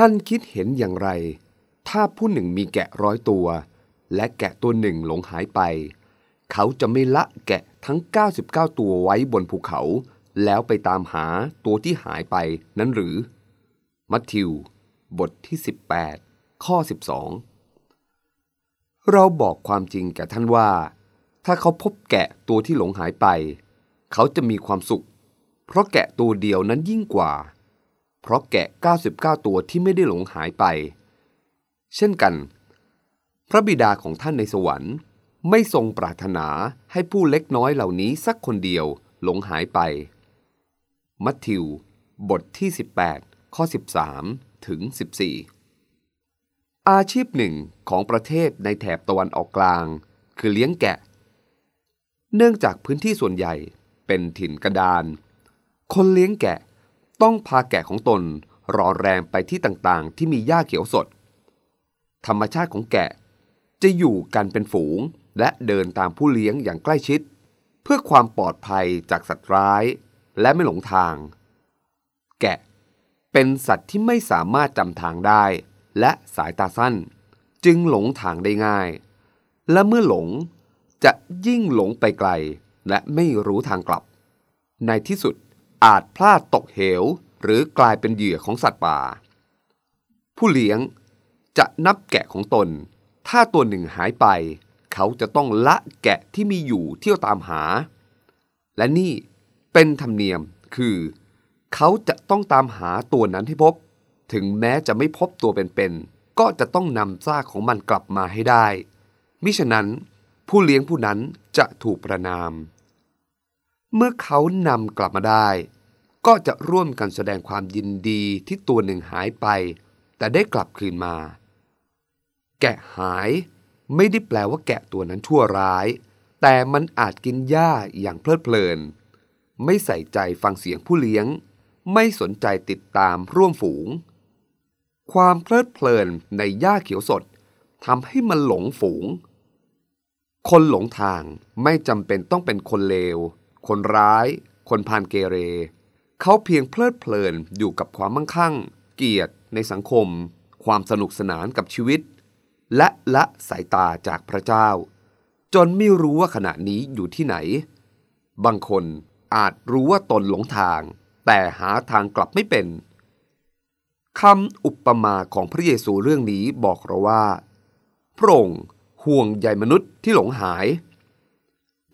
ท่านคิดเห็นอย่างไร ถ้าผู้หนึ่งมีแกะร้อยตัว และแกะตัวหนึ่งหลงหายไป เขาจะไม่ละแกะทั้ง 99 ตัวไว้บนภูเขา แล้วไปตามหาตัวที่หายไปนั้นหรือ มัทธิว บทที่ 18 ข้อ 12 เราบอกความจริงแก่ท่านว่า ถ้าเขาพบแกะตัวที่หลงหายไป เขาจะมีความสุข เพราะแกะตัวเดียวนั้นยิ่งกว่า เพราะแกะ 99 ตัวที่ไม่ได้หลงหายไป เช่นกัน พระบิดาของท่านในสวรรค์ ไม่ทรงปรารถนาให้ผู้เล็กน้อยเหล่านี้สักคนเดียวหลงหายไป มัทธิว บทที่ 18 ข้อ 13 ถึง 14 อาชีพหนึ่งของประเทศในแถบตะวันออกกลาง คือเลี้ยงแกะ เนื่องจากพื้นที่ส่วนใหญ่เป็นถิ่นกระดาน คนเลี้ยงแกะ ต้องพาแกะของตนรอแรมไปที่ต่างๆ ที่มีหญ้าเขียวสด ธรรมชาติของแกะ จะอยู่กันเป็นฝูง และเดินตามผู้เลี้ยงอย่างใกล้ชิด เพื่อความปลอดภัยจากสัตว์ร้าย และไม่หลงทาง แกะเป็นสัตว์ที่ไม่สามารถจำทางได้ และสายตาสั้น จึงหลงทางได้ง่าย และเมื่อหลงจะยิ่งหลงไปไกล และไม่รู้ทางกลับ ในที่สุด อาจพลาดตกเหว หรือกลายเป็นเหยื่อของสัตว์ป่า ผู้เลี้ยงจะนับแกะของตน ถ้าตัวหนึ่งหายไป เขาจะต้องละแกะที่มีอยู่เที่ยวตามหา และนี่เป็นธรรมเนียมคือ เขาจะต้องตามหาตัวนั้นให้พบ ถึงแม้จะไม่พบตัวเป็นๆก็จะต้องนำซากของมันกลับมาให้ได้ มิฉะนั้นผู้เลี้ยงผู้นั้นจะถูกประนาม เมื่อเขานำกลับมาได้ ก็จะร่วมกันแสดงความยินดีที่ตัวหนึ่งหายไป แต่ได้กลับคืนมา แกะหายไม่ได้แปลว่าแกะตัวนั้นชั่วร้าย แต่มันอาจกินหญ้าอย่างเพลิดเพลิน ไม่ใส่ใจฟังเสียงผู้เลี้ยง ไม่สนใจติดตามร่วมฝูง ความเพลิดเพลินในหญ้าเขียวสดทำให้มันหลงฝูง คนหลงทางไม่จำเป็นต้องเป็นคนเลว คนร้าย คนพานเกเร เขาเพียงเพลิดเพลินอยู่กับความมั่งคั่ง เกียรติในสังคม ความสนุกสนานกับชีวิต และละสายตาจากพระเจ้า จนไม่รู้ว่าขณะนี้อยู่ที่ไหน บางคนอาจรู้ว่าตนหลงทาง แต่หาทางกลับไม่เป็นคำอุปมาของพระเยซูเรื่องนี้บอกเราว่า พระองค์ห่วงใยมนุษย์ที่หลงหาย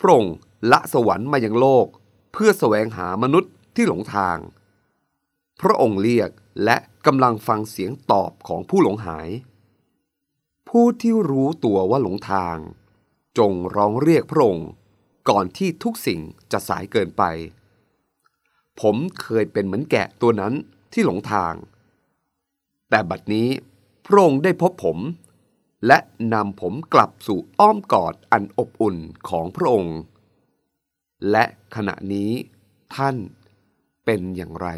พระองค์ ละสวรรค์มายังโลก เพื่อแสวงหามนุษย์ที่หลงทาง พระองค์เรียกและกำลังฟังเสียงตอบของผู้หลงหาย ผู้ที่รู้ตัวว่าหลงทาง จงร้องเรียกพระองค์ก่อนที่ทุกสิ่งจะสายเกินไป ผมเคยเป็นเหมือนแกะตัวนั้นที่หลงทาง แต่บัดนี้พระองค์ได้พบผม และนำผมกลับสู่อ้อมกอดอันอบอุ่นของพระองค์ และขณะนี้ท่านเป็นอย่างไร